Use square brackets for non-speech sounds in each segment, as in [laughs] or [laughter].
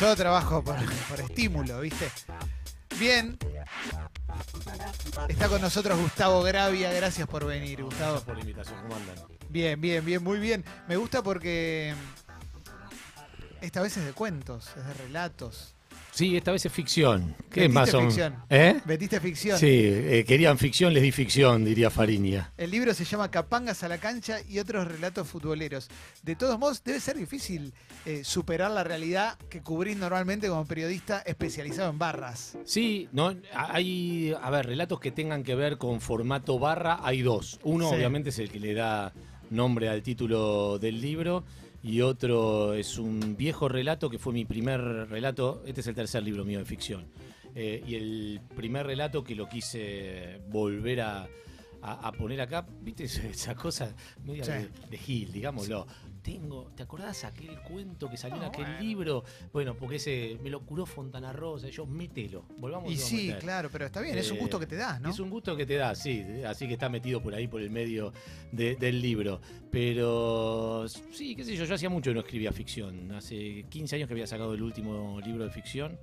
Yo trabajo por, por estímulo, ¿viste? Bien. Está con nosotros Gustavo Gravia. Gracias por venir, Gustavo. Gracias por la invitación, ¿cómo andan? Bien, bien, bien, muy bien. Me gusta porque esta vez es de cuentos, es de relatos. Sí, esta vez es ficción. ¿Qué Metiste más son? ficción. ¿Eh? Metiste ficción. Sí, eh, querían ficción, les di ficción, diría Fariña. El libro se llama Capangas a la cancha y otros relatos futboleros. De todos modos, debe ser difícil eh, superar la realidad que cubrís normalmente como periodista especializado en barras. Sí, no, hay, a ver, relatos que tengan que ver con formato barra, hay dos. Uno, Sí. obviamente, es el que le da nombre al título del libro. Y otro es un viejo relato que fue mi primer relato. Este es el tercer libro mío de ficción. Eh, y el primer relato que lo quise volver a, a- a poner acá, ¿viste [laughs] esa- cosa media Sí. de, de Gil, digámoslo? Tengo, ¿te acordás aquel cuento que salió en Ah, aquel bueno. libro? Bueno, porque ese me lo curó Fontana Rosa, yo mételo, volvamos Y a sí, meter. claro, pero está bien, es un Eh, gusto que te das, ¿no? Es un gusto que te da, sí, así que está metido por ahí, por el medio de- del libro. Pero sí, qué sé yo, yo hacía mucho que no escribía ficción. Hace 15 años que había sacado el último libro de ficción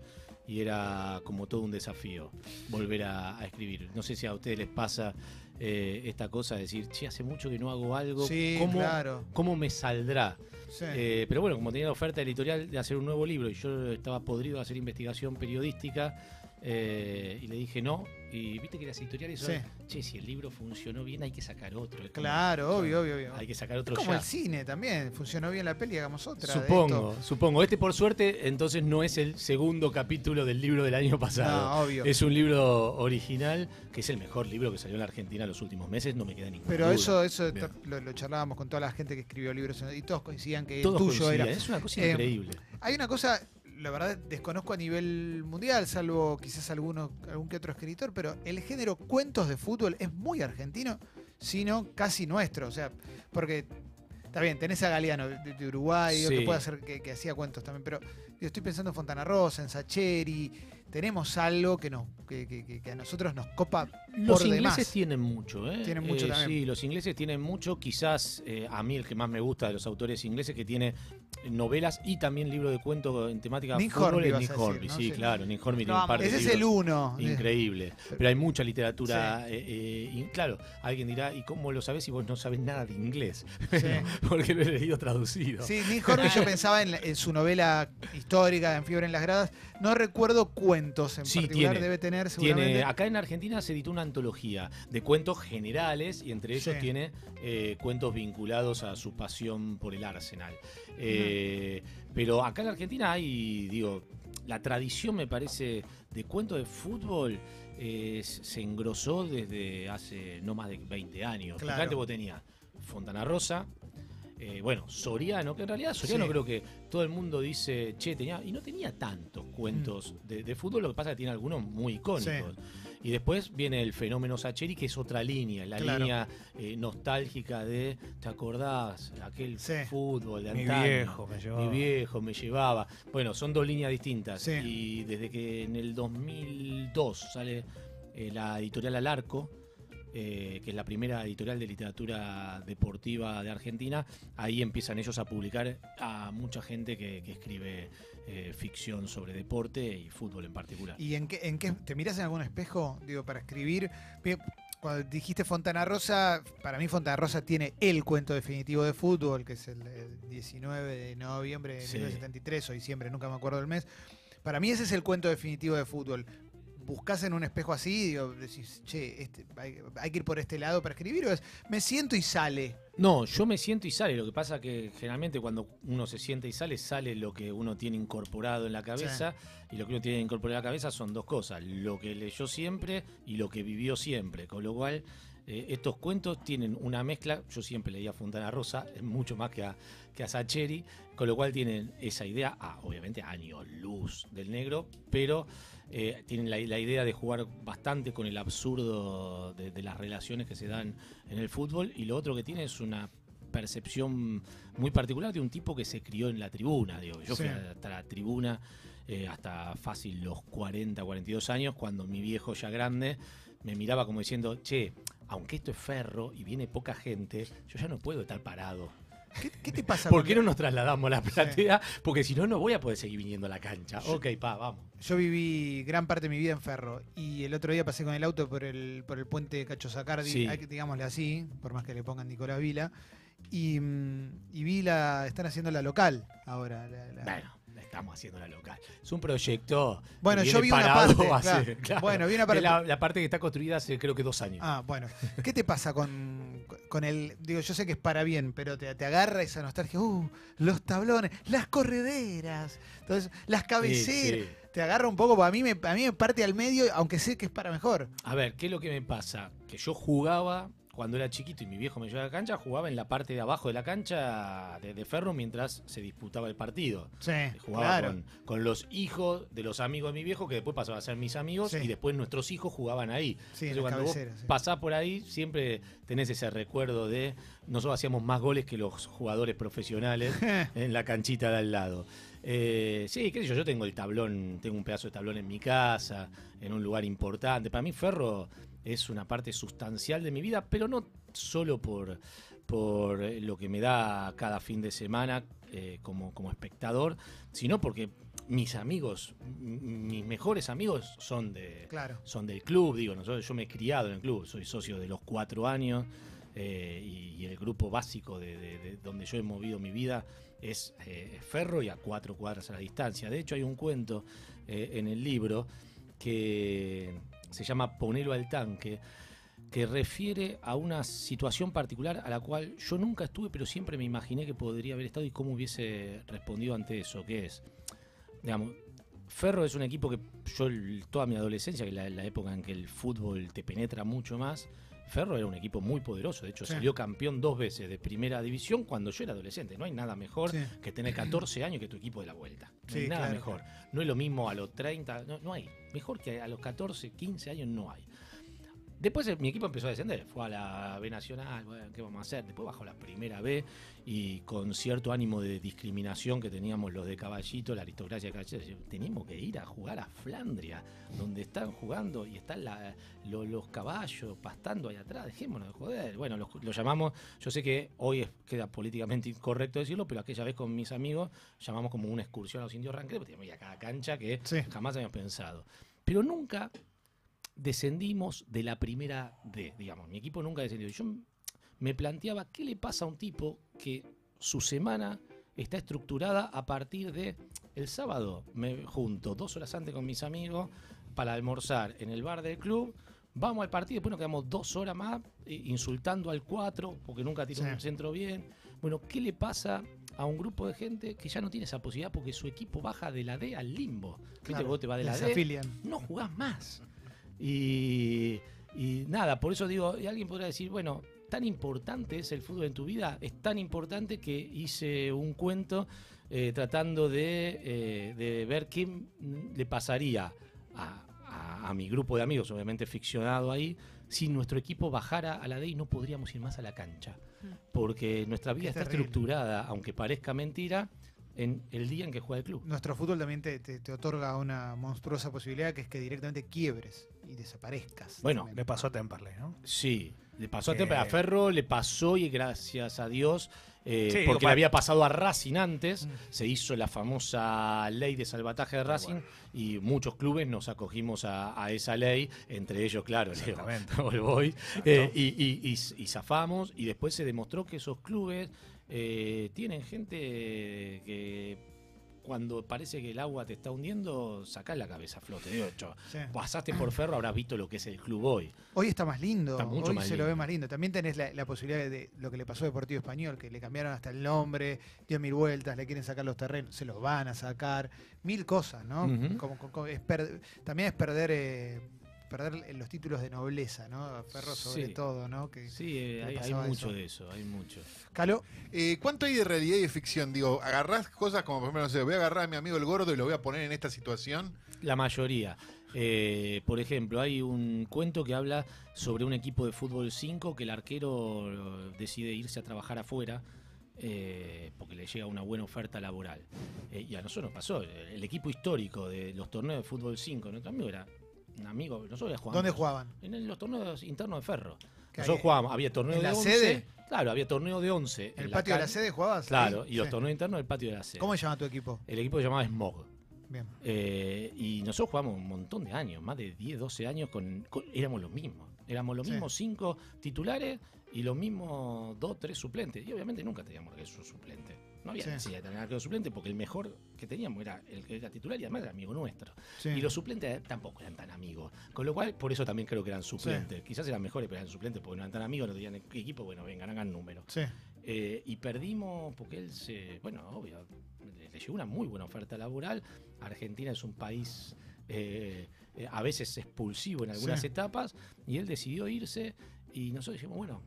y era como todo un desafío volver a, a escribir. No sé si a ustedes les pasa eh, esta cosa de decir, che, hace mucho que no hago algo, Sí, ¿cómo, claro. ¿cómo me saldrá? Sí. Eh, pero bueno, como tenía la oferta editorial de hacer un nuevo libro y yo estaba podrido de hacer investigación periodística, eh, y le dije no. Y viste que las editoriales son, Sí. che, si el libro funcionó bien, hay que sacar otro. Es como- Claro, obvio, obvio, obvio. Hay que sacar otro Es como ya. el cine también. Funcionó bien la peli, hagamos otra. Supongo, supongo. Este, por suerte, entonces no es el segundo capítulo del libro del año pasado. No, obvio. Es un libro original, que es el mejor libro que salió en la Argentina en los últimos meses, no me queda ninguna Pero duda. eso, eso lo, lo charlábamos con toda la gente que escribió libros y todos coincidían que Todos el tuyo era. Es una cosa Eh, increíble. Hay una cosa, la verdad desconozco a nivel mundial, salvo quizás alguno, algún que otro escritor, pero el género cuentos de fútbol es muy argentino, sino casi nuestro. O sea, porque está bien, tenés a Galeano de, de Uruguay, Sí. que puede hacer que, que hacía cuentos también, pero yo estoy pensando en Fontana Rosa, en Sacheri. Tenemos algo que, nos, que, que- que- que a nosotros nos copa Los por ingleses demás. tienen mucho, ¿eh? Tienen mucho Eh, también. Sí, los ingleses tienen mucho. Quizás eh, a mí el que más me gusta de los autores ingleses que tiene novelas y también libro de cuento en temática Nick Hornby es Nick Hornby, ¿no? sí, Sí. claro. Nick Hornby tiene un par de Ese es el uno. Increíble. Pero hay mucha literatura. eh, eh, y claro, alguien dirá, ¿y cómo lo sabes si vos no sabes nada de inglés? Sí. [laughs] Porque lo he leído traducido. Sí, Nick Hornby yo pensaba en, su novela histórica, En Fiebre en las Gradas. No recuerdo cuentos en particular, tiene. debe tener seguramente. Tiene, acá en Argentina se editó una antología de cuentos generales y entre ellos Sí. tiene eh, cuentos vinculados a su pasión por el Arsenal. Eh, Pero acá en Argentina hay, digo, la tradición me parece de cuentos de fútbol eh, se engrosó desde hace no más de 20 años. Claro. Vos tenías Fontana Rosa. Eh, bueno, Soriano, que en realidad Soriano Sí. creo que todo el mundo dice, che, tenía, y no tenía tantos cuentos de, de fútbol, lo que pasa es que tiene algunos muy icónicos. Y después viene el fenómeno Sacheri, que es otra línea, la Claro. línea eh, nostálgica de, ¿te acordás? Aquel Sí. fútbol de Mi antaño. viejo me llevaba. Mi viejo me llevaba. Bueno, son dos líneas distintas. Y desde que en el 2002 sale eh, la editorial Alarco, eh, que es la primera editorial de literatura deportiva de Argentina, ahí empiezan ellos a publicar a mucha gente que, que escribe eh, ficción sobre deporte y fútbol en particular. ¿Y en qué, en qué te miras en algún espejo, digo, para escribir? Cuando dijiste Fontana Rosa, para mí Fontana Rosa tiene el cuento definitivo de fútbol, que es el, el 19 de noviembre de Sí. 1973 o diciembre, nunca me acuerdo del mes. Para mí ese es el cuento definitivo de fútbol. Buscas en un espejo así, digo, decís, che, este, hay, hay que ir por este lado para escribir, o es, me siento y sale. No, yo me siento y sale. Lo que pasa que generalmente cuando uno se siente y sale, sale lo que uno tiene incorporado en la cabeza. Y lo que uno tiene incorporado en la cabeza son dos cosas. Lo que leyó siempre y lo que vivió siempre. Con lo cual, eh, estos cuentos tienen una mezcla. Yo siempre leía Fontana Rosa, mucho más que a, que a Sacheri. Con lo cual tienen esa idea, ah, obviamente años luz del negro, pero eh, tienen la, la idea de jugar bastante con el absurdo de, de las relaciones que se dan en el fútbol y lo otro que tiene es una percepción muy particular de un tipo que se crió en la tribuna. Digo. Yo fui hasta la tribuna eh, hasta fácil los 40, 42 años, cuando mi viejo ya grande me miraba como diciendo, che, aunque esto es ferro y viene poca gente, yo ya no puedo estar parado. ¿Qué, te pasa? ¿Por qué no nos trasladamos a la platea? Porque si no, no voy a poder seguir viniendo a la cancha. ok, pa, vamos. Yo viví gran parte de mi vida en Ferro y el otro día pasé con el auto por el, por el puente Cacho Sacardi, digámosle así, por más que le pongan Nicolás Vila. Y, mm, y vi la. Están haciendo la local ahora. bueno estamos haciendo la local. Es un proyecto. Bueno, yo vi una parte. [laughs] [laughs] Bueno, vi una parte. La, parte que está construida hace creo que dos años. Ah, bueno. ¿Qué te pasa con, con el. Digo, yo sé que es para bien, pero te, te agarra esa nostalgia. Uh, los tablones, las correderas, entonces, las cabeceras. Te agarra un poco, a mí, me, a mí me parte al medio, aunque sé que es para mejor. A ver, ¿qué es lo que me pasa? Que yo jugaba cuando era chiquito y mi viejo me llevaba a la cancha, jugaba en la parte de abajo de la cancha de, ferro mientras se disputaba el partido. Sí, jugaba con, los hijos de los amigos de mi viejo, que después pasaban a ser mis amigos, y después nuestros hijos jugaban ahí. Sí, Entonces, cuando vos pasás por ahí, siempre tenés ese recuerdo de nosotros hacíamos más goles que los jugadores profesionales [laughs] en la canchita de al lado. Eh, sí, qué sé yo, yo tengo el tablón, tengo un pedazo de tablón en mi casa, en un lugar importante. Para mí Ferro es una parte sustancial de mi vida, pero no solo por, por eh, lo que me da cada fin de semana eh, como, como espectador, sino porque mis amigos, mis mejores amigos son de son del club, digo, nosotros, yo me he criado en el club, soy socio de los cuatro años eh, y, el grupo básico de, donde yo he movido mi vida es Ferro y a cuatro cuadras a la distancia. De hecho hay un cuento en el libro que se llama Ponelo al tanque, que refiere a una situación particular a la cual yo nunca estuve, pero siempre me imaginé que podría haber estado y cómo hubiese respondido ante eso, es, digamos, Ferro es un equipo que yo toda mi adolescencia, que es la, época en que el fútbol te penetra mucho más, Ferro era un equipo muy poderoso, de hecho salió campeón dos veces de primera división cuando yo era adolescente. No hay nada mejor que tener [clears throat] 14 años que tu equipo de la vuelta. No hay nada mejor. No es lo mismo a los 30, no, no hay. Mejor que a los 14, 15 años no hay. Después mi equipo empezó a descender, fue a la B Nacional, bueno, ¿qué vamos a hacer? Después bajó la primera B y con cierto ánimo de discriminación que teníamos los de Caballito, la aristocracia de Caballito, teníamos que ir a jugar a Flandria, donde están jugando y están los caballos pastando ahí atrás, dejémonos de joder. Bueno, lo, llamamos, yo sé que hoy queda políticamente incorrecto decirlo, pero aquella vez con mis amigos llamamos como una excursión a los indios ranqueros, porque teníamos ir a cada cancha que jamás habíamos pensado. Pero nunca descendimos de la primera D, digamos. Mi equipo nunca descendió. Yo me planteaba qué le pasa a un tipo que su semana está estructurada a partir de el sábado me junto dos horas antes con mis amigos para almorzar en el bar del club. Vamos al partido, después nos quedamos dos horas más eh, insultando al cuatro porque nunca tiró un centro bien. Bueno, ¿qué le pasa a un grupo de gente que ya no tiene esa posibilidad porque su equipo baja de la D al limbo? Claro, vos te vas de la D, no jugás más. Y, nada, por eso digo, y alguien podrá decir, bueno, tan importante es el fútbol en tu vida, es tan importante que hice un cuento eh, tratando eh, de, ver qué le pasaría a, mi grupo de amigos, obviamente ficcionado ahí, si nuestro equipo bajara a la D y no podríamos ir más a la cancha. Mm. Porque nuestra vida está estructurada, aunque parezca mentira, en el día en que juega el club. Nuestro fútbol también te, otorga una monstruosa posibilidad que es que directamente quiebres y desaparezcas. Bueno, le pasó a Temperley, ¿no? Sí, le pasó a Temperley. A Ferro le pasó y gracias a Dios, eh, porque le había pasado a Racing antes, mm. se hizo la famosa ley de salvataje de Racing y muchos clubes nos acogimos a, esa ley, entre ellos, claro, el [laughs] Boy, eh, y, y zafamos y después se demostró que esos clubes eh, tienen gente que cuando parece que el agua te está hundiendo, sacás la cabeza a flote. Digo, Pasaste por ferro, habrás visto lo que es el club hoy. Hoy está más lindo, hoy se lo ve más lindo. También tenés la, posibilidad de lo que le pasó a Deportivo Español, que le cambiaron hasta el nombre, dio mil vueltas, le quieren sacar los terrenos, se los van a sacar, mil cosas, ¿no? también es perder... Eh, perder los títulos de nobleza, ¿no? Ferro sobre todo, ¿no? Que, sí, eh, hay, mucho de eso, hay mucho. Calo. Eh, ¿Cuánto hay de realidad y de ficción? Digo, ¿agarrás cosas como, por ejemplo, no sé, voy a agarrar a mi amigo el gordo y lo voy a poner en esta situación? La mayoría. Eh, por ejemplo, hay un cuento que habla sobre un equipo de fútbol 5 que el arquero decide irse a trabajar afuera eh, porque le llega una buena oferta laboral. Eh, y a nosotros nos pasó, el equipo histórico de los torneos de fútbol 5, nuestro amigo era un amigo, nosotros jugábamos. ¿Dónde jugaban? En los torneos internos de Ferro. ¿Qué Nosotros hay? jugábamos, había torneo ¿En de la 11. sede? Claro, había torneo de 11. ¿En el patio de la sede jugabas? Claro, y los Sí. torneos internos del patio de la sede. ¿Cómo se llama tu equipo? El equipo se llamaba Smog. Bien. Eh, y nosotros jugamos un montón de años, más de 10, 12 años, con, con- éramos los mismos. Éramos los Sí. mismos cinco titulares y los mismos dos, tres suplentes. Y obviamente nunca teníamos que su suplente. No había Sí. necesidad de tener arquero suplente porque el mejor que teníamos era el que era titular y además era amigo nuestro. Sí. Y los suplentes tampoco eran tan amigos. Con lo cual, por eso también creo que eran suplentes. Quizás eran mejores, pero eran suplentes porque no eran tan amigos, no tenían equipo. Bueno, vengan, hagan número. Eh, y perdimos porque él se. Bueno, obvio, le, le llegó una muy buena oferta laboral. Argentina es un país eh, eh, a veces expulsivo en algunas etapas. Y él decidió irse. Y nosotros dijimos, bueno,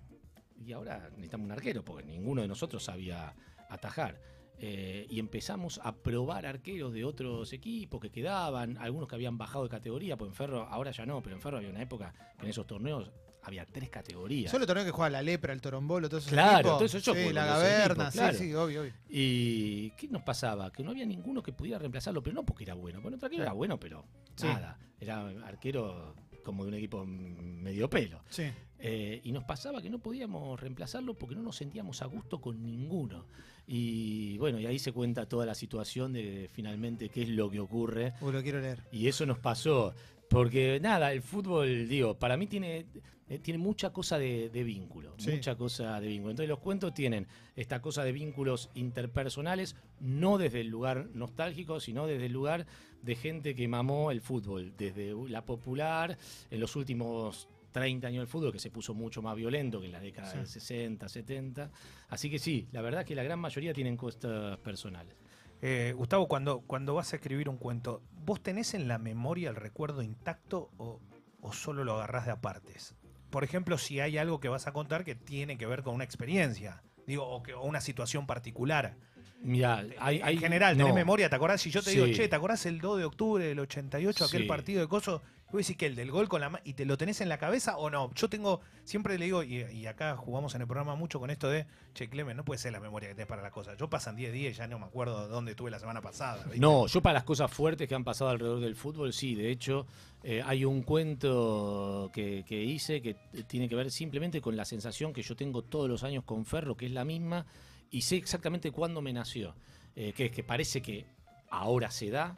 y ahora necesitamos un arquero porque ninguno de nosotros sabía atajar. Eh, y empezamos a probar arqueros de otros equipos que quedaban, algunos que habían bajado de categoría, pues en Ferro, ahora ya no, pero en Ferro había una época que en esos torneos había tres categorías. Solo torneo que juega la lepra, el torombolo, todo eso. Claro, todo eso yo Sí, la gaberna, equipos, claro. sí, sí, obvio, obvio. ¿Y qué nos pasaba? Que no había ninguno que pudiera reemplazarlo, pero no porque era bueno. Bueno, nuestro arquero era bueno, pero Sí. nada. Era arquero como de un equipo medio pelo. Sí. Eh, y nos pasaba que no podíamos reemplazarlo porque no nos sentíamos a gusto con ninguno. Y bueno, y ahí se cuenta toda la situación de finalmente qué es lo que ocurre. Uy, lo quiero leer. Y eso nos pasó. Porque nada, el fútbol, digo, para mí tiene, eh, tiene mucha cosa de, de vínculo. Sí. Mucha cosa de vínculo. Entonces los cuentos tienen esta cosa de vínculos interpersonales, no desde el lugar nostálgico, sino desde el lugar de gente que mamó el fútbol. Desde la popular, en los últimos 30 años del fútbol, que se puso mucho más violento que en la década Sí. del 60, 70. Así que sí, la verdad es que la gran mayoría tienen costas personales. Eh, Gustavo, cuando, cuando vas a escribir un cuento, ¿vos tenés en la memoria el recuerdo intacto o, o solo lo agarrás de apartes? Por ejemplo, si hay algo que vas a contar que tiene que ver con una experiencia, digo, o, que, o una situación particular. Mira, hay, hay en general, ¿tenés no. memoria? ¿Te acordás? Si yo te digo, che, ¿te acordás el 2 de octubre del 88, aquel Sí. partido de coso? Voy a decir que el del gol con la y te lo tenés en la cabeza o no. Yo tengo, siempre le digo, y, y acá jugamos en el programa mucho con esto de, che, Clemen, no puede ser la memoria que tenés para la cosa. Yo pasan 10 días y ya no me acuerdo dónde estuve la semana pasada. ¿viste? No, yo para las cosas fuertes que han pasado alrededor del fútbol, sí. De hecho, eh, hay un cuento que, que hice que tiene que ver simplemente con la sensación que yo tengo todos los años con Ferro, que es la misma, y sé exactamente cuándo me nació. Eh, que es que parece que ahora se da,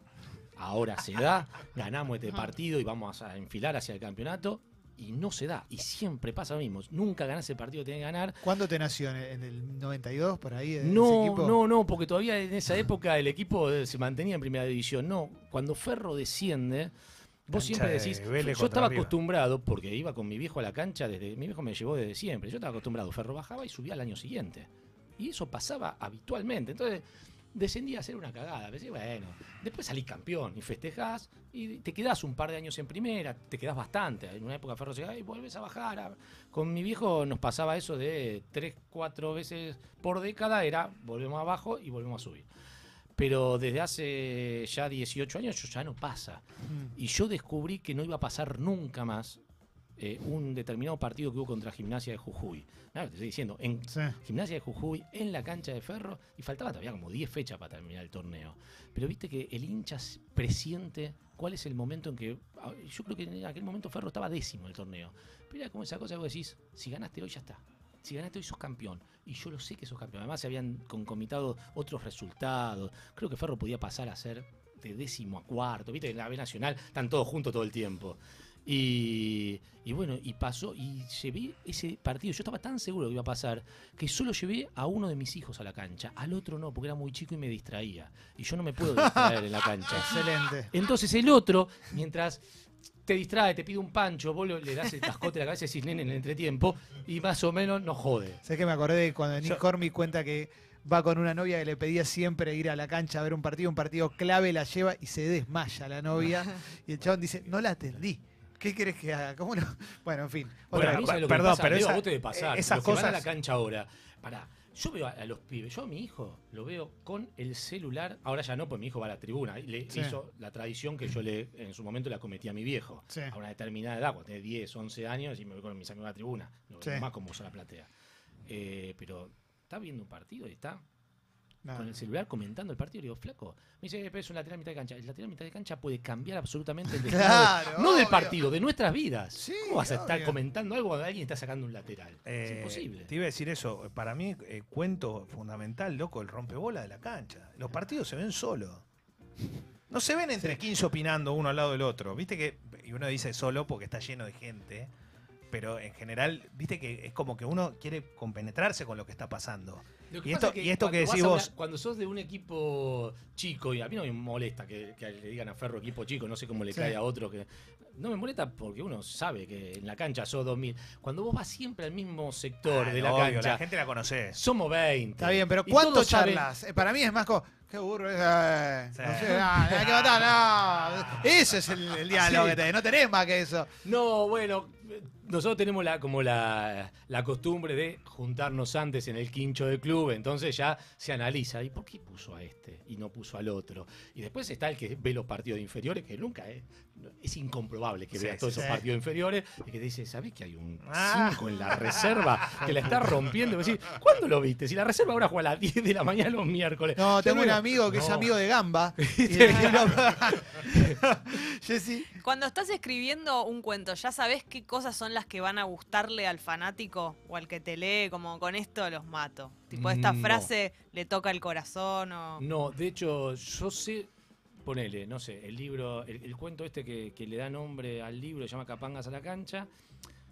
ahora se da, [laughs] ganamos este partido y vamos a enfilar hacia el campeonato. Y no se da, y siempre pasa lo mismo. Nunca ganás el partido que tenés que ganar, ¿Cuándo te nació? ¿En el- ¿En el 92 por ahí? no, equipo? no, no, porque todavía en esa época el equipo eh, se mantenía en primera división. No, cuando Ferro desciende, vos siempre de decís, yo estaba River". acostumbrado, porque iba con mi viejo a la cancha, desde mi viejo me llevó desde siempre, yo estaba acostumbrado, Ferro bajaba y subía al año siguiente. Y eso pasaba habitualmente. Entonces descendía a ser una cagada. Pensé, bueno, después salís campeón y festejás y te quedás un par de años en primera, te quedás bastante. En una época Ferro se y vuelves a bajar. a- Con mi viejo nos pasaba eso de tres, cuatro veces por década, era volvemos abajo y volvemos a subir. Pero desde hace ya 18 años eso ya no pasa. Mm. Y yo descubrí que no iba a pasar nunca más eh, un determinado partido que hubo contra Gimnasia de Jujuy. Nada, te estoy diciendo, en Sí. Gimnasia de Jujuy, en la cancha de Ferro, y faltaba todavía como 10 fechas para terminar el torneo. Pero viste que el hincha presiente cuál es el momento en que. ah, Yo creo que en aquel momento Ferro estaba décimo en el torneo. Pero era como esa cosa que vos decís: si ganaste hoy, ya está. Si ganaste hoy, sos campeón. Y yo lo sé que sos campeón. Además, se habían concomitado otros resultados. Creo que Ferro podía pasar a ser de décimo a cuarto. Viste, en la B Nacional están todos juntos todo el tiempo. Y, y bueno, y pasó, y llevé ese partido, yo estaba tan seguro que iba a pasar, que solo llevé a uno de mis hijos a la cancha, al otro no, porque era muy chico y me distraía. Y yo no me puedo distraer en la cancha. [laughs] Excelente. Entonces el otro, mientras te distrae, te pide un pancho, vos le das el cascote a la cabeza y decís, nene, en el entretiempo, y más o menos no jode. ¿Sabes que me acordé de cuando Nick Yo- Cormick cuenta que va con una novia que le pedía siempre ir a la cancha a ver un partido, un partido clave, la lleva y se desmaya la novia. [laughs] Y el chabón dice, no la atendí. ¿Qué querés que haga? ¿Cómo no? [laughs] Bueno, en fin. Bueno, mí, ¿sabes lo que perdón, pasa? pero Leo, esa- a vos te debe pasar. eh, esas los que van a cosas- la cancha ahora. Pará, yo veo a, los pibes, yo a mi hijo lo veo con el celular, ahora ya no, pues mi hijo va a la tribuna, y le Sí. hizo la tradición que yo le en su momento la cometí a mi viejo. Sí. A una determinada edad, cuando tenés 10, 11 años, y me voy con mis amigos a la tribuna, lo Sí. más como la platea. Eh, pero está viendo un partido y está No, con el celular comentando el partido. Le digo, flaco, me dice, pero es un lateral mitad de cancha. El lateral mitad de cancha puede cambiar absolutamente el destino. de- Claro, no del partido, de nuestras vidas. Sí, ¿Cómo vas a estar obvio. comentando algo cuando alguien está sacando un lateral? es Eh, imposible. Te iba a decir eso. Para mí, eh, cuento fundamental, loco, el rompebola de la cancha. Los partidos se ven solos. No se ven entre 15 opinando uno al lado del otro. Viste que, y uno dice solo porque está lleno de gente, pero en general, viste que es como que uno quiere compenetrarse con lo que está pasando. Lo y pasa esto- es y esto que decís vos- una- cuando sos de un equipo chico, y a mí no me molesta que, que le digan a Ferro equipo chico, no sé cómo le Sí. cae a otro que. No me molesta porque uno sabe que en la cancha sos 2000. Cuando vos vas siempre al mismo sector Ah, de la obvio, cancha, La gente la conoce. somos 20. Está bien, pero ¿cuánto saben- charlas? Eh, Para mí es más como, qué burro es. eh, Sí. no sé, ah, hay que matar, no. Ese es el, el diálogo [laughs] Sí. que tenés, no tenés más que eso. No, bueno, nosotros tenemos la, como la, la costumbre de juntarnos antes en el quincho del club, entonces ya se analiza, ¿y por qué puso a este y no puso al otro? Y después está el que ve los partidos inferiores, que nunca es, es incomprobable que Sí, vea todos sí, esos partidos inferiores, y que te dice, ¿sabés que hay un Ah. 5 en la reserva que la está rompiendo? Decís, ¿cuándo lo viste? Si la reserva ahora juega a las 10 de la mañana los miércoles. No, Te tengo un amigo que es amigo de Gamba. [laughs] [laughs] Jessy, Cuando estás escribiendo un cuento, ¿ya sabes qué cosas son las que van a gustarle al fanático o al que te lee? Como con esto los mato. Tipo, esta No. frase le toca el corazón o... No, de hecho, yo sé, ponele, no sé, el libro, el, el cuento este que, que le da nombre al libro, se llama Capangas a la cancha.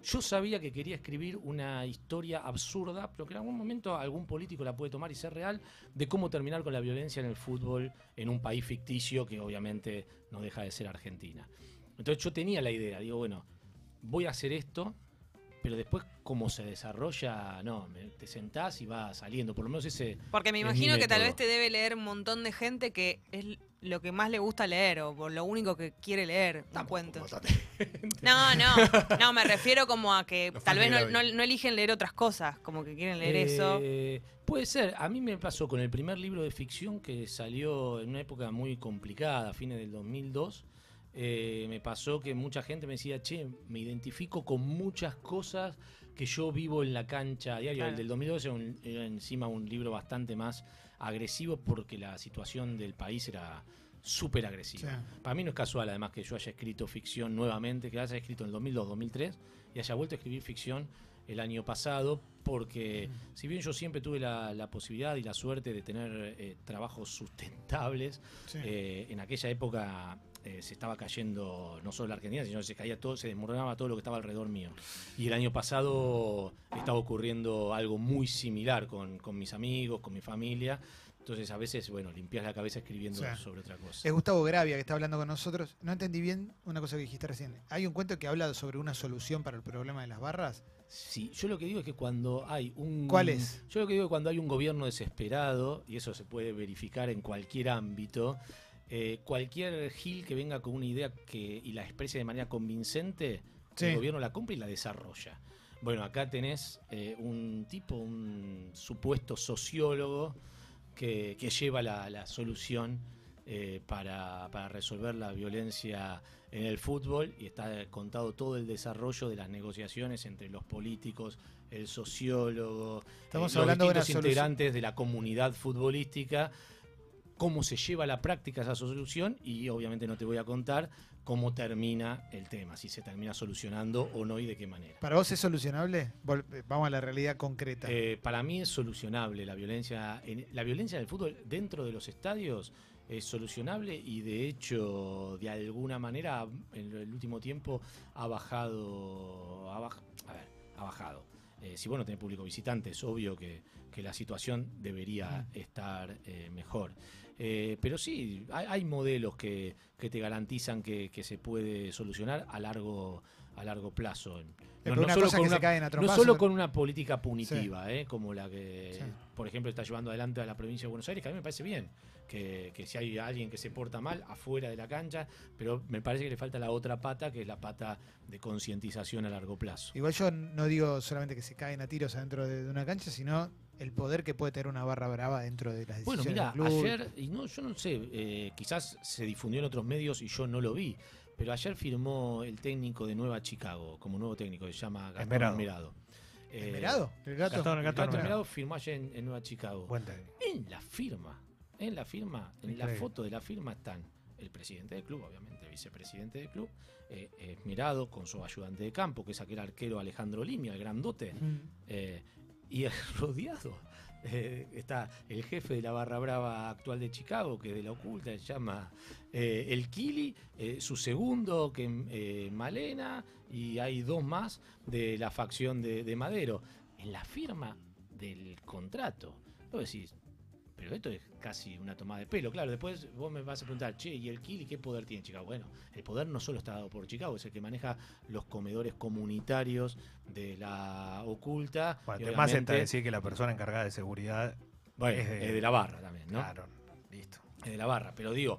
Yo sabía que quería escribir una historia absurda, pero que en algún momento algún político la puede tomar y ser real, de cómo terminar con la violencia en el fútbol en un país ficticio que obviamente no deja de ser Argentina. Entonces yo tenía la idea, digo, bueno, voy a hacer esto, pero después cómo se desarrolla, no, me- te sentás y va saliendo, por lo menos ese... Porque me imagino que tal vez te debe leer un montón de gente que es lo que más le gusta leer o por lo único que quiere leer un cuento. No, no, [laughs] no, me refiero como a que tal vez no, Gaby. no- no eligen leer otras cosas, como que quieren leer eso. Eh, Puede ser. A mí me pasó con el primer libro de ficción que salió en una época muy complicada, a fines del 2002. Eh, me pasó que mucha gente me decía, che, me identifico con muchas cosas que yo vivo en la cancha a diario. Claro. El del 2002 era, un- era encima un libro bastante más agresivo porque la situación del país era súper agresiva. Sí. Para mí no es casual, además, que yo haya escrito ficción nuevamente, que haya escrito en el 2002, 2003 y haya vuelto a escribir ficción el año pasado, porque si bien yo siempre tuve la, la posibilidad y la suerte de tener eh, trabajos sustentables, Sí. eh, en aquella época eh, se estaba cayendo no solo la Argentina, sino que se caía todo, se desmoronaba todo lo que estaba alrededor mío. Y el año pasado estaba ocurriendo algo muy similar con, con mis amigos, con mi familia. Entonces a veces, bueno, limpias la cabeza escribiendo Sí. sobre otra cosa. Es Gustavo Gravia que está hablando con nosotros. No entendí bien una cosa que dijiste recién. Hay un cuento que habla sobre una solución para el problema de las barras. Sí, yo lo que digo es que cuando hay un... ¿Cuál es? Yo lo que digo es que cuando hay un gobierno desesperado, y eso se puede verificar en cualquier ámbito, eh, cualquier gil que venga con una idea que, y la exprese de manera convincente, Sí. el gobierno la compra y la desarrolla. Bueno, acá tenés eh, un tipo, un supuesto sociólogo que, que lleva la, la solución eh, para, para resolver la violencia en el fútbol y está contado todo el desarrollo de las negociaciones entre los políticos, el sociólogo, Estamos eh, los hablando distintos integrantes de la comunidad futbolística, cómo se lleva a la práctica esa solución y obviamente no te voy a contar cómo termina el tema, si se termina solucionando o no y de qué manera. ¿Para vos es solucionable? Eh, Vamos a la realidad concreta. Eh, para mí es solucionable la violencia, en, la violencia en el fútbol dentro de los estadios es solucionable y de hecho de alguna manera en el último tiempo ha bajado, ha, baj- a ver, ha bajado. Eh, si vos no tenés público visitante es obvio que, que la situación debería estar eh, mejor. Eh, pero sí, hay, hay modelos que, que te garantizan que, que se puede solucionar a largo a largo plazo. pero una cosa es que se caen a no trompazos, solo con una política punitiva, ¿eh? como la que, Sí. por ejemplo, está llevando adelante a la provincia de Buenos Aires, que a mí me parece bien. Que, que si hay alguien que se porta mal afuera de la cancha, pero me parece que le falta la otra pata, que es la pata de concientización a largo plazo. Igual yo no digo solamente que se caen a tiros adentro de, de una cancha, sino el poder que puede tener una barra brava dentro de las Bueno, decisiones mira, del club. ayer, y no, yo no sé, eh, quizás se difundió en otros medios y yo no lo vi, pero ayer firmó el técnico de Nueva Chicago, como nuevo técnico, que se llama Gastón Esmerado. Esmerado. Eh, ¿Esmerado? El gato. Gastón, el el gato gato Esmerado. Esmerado firmó allá en, en Nueva Chicago. Buen. En la firma, en la firma, en la foto de la firma están el presidente del club, obviamente el vicepresidente del club, eh, Esmerado con su ayudante de campo, que es aquel arquero Alejandro Limia, el grandote, Mm. eh, y [laughs] rodeado eh, está el jefe de la barra brava actual de Chicago, que de la oculta se llama eh, el Kili, eh, su segundo, que Malena, y hay dos más de la facción de, de Madero. En la firma del contrato, vos decís, pero esto es casi una tomada de pelo. Claro, después vos me vas a preguntar, che, ¿y el Kili qué poder tiene Chicago? Bueno, el poder no solo está dado por Chicago, es el que maneja los comedores comunitarios de la oculta. Bueno, además está decir que la persona encargada de seguridad. bueno, es de- es de la barra también, ¿no? Claro, listo. Es de la barra. Pero digo,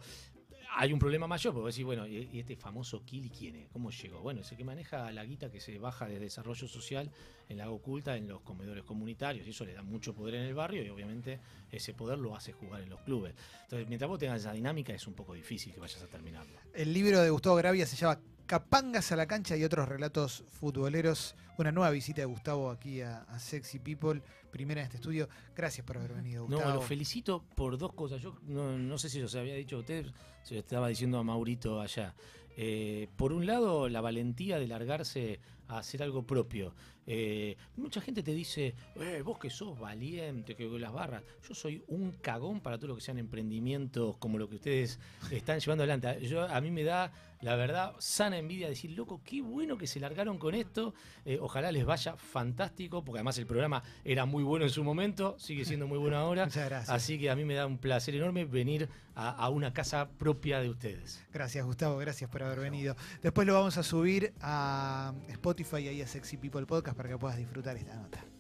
hay un problema mayor, porque decís, bueno, ¿y y este famoso Kili quién es? ¿Cómo llegó? Bueno, es el que maneja la guita que se baja de desarrollo social en la oculta, en los comedores comunitarios, y eso le da mucho poder en el barrio, y obviamente ese poder lo hace jugar en los clubes. Entonces, mientras vos tengas esa dinámica, es un poco difícil que vayas a terminarlo. El libro de Gustavo Gravia se llama Capangas a la cancha y otros relatos futboleros. Una nueva visita de Gustavo aquí a, a Sexy People, primera en este estudio. Gracias por haber venido, No, Gustavo. lo felicito por dos cosas. Yo no, no sé si se había dicho a usted, se lo estaba diciendo a Maurito allá. Eh, por un lado, la valentía de largarse a hacer algo propio. Eh, mucha gente te dice, "Eh, vos que sos valiente, que las barras. Yo soy un cagón para todo lo que sean emprendimientos como lo que ustedes están llevando adelante. Yo, a mí me da, la verdad, sana envidia decir, loco, qué bueno que se largaron con esto. Eh, ojalá les vaya fantástico, porque además el programa era muy bueno en su momento, sigue siendo muy bueno ahora. [laughs] Muchas gracias. Así que a mí me da un placer enorme venir a, a una casa propia de ustedes. Gracias, Gustavo. Gracias por haber venido. Después lo vamos a subir a Spotify y ahí a Sexy People Podcast para que puedas disfrutar esta nota.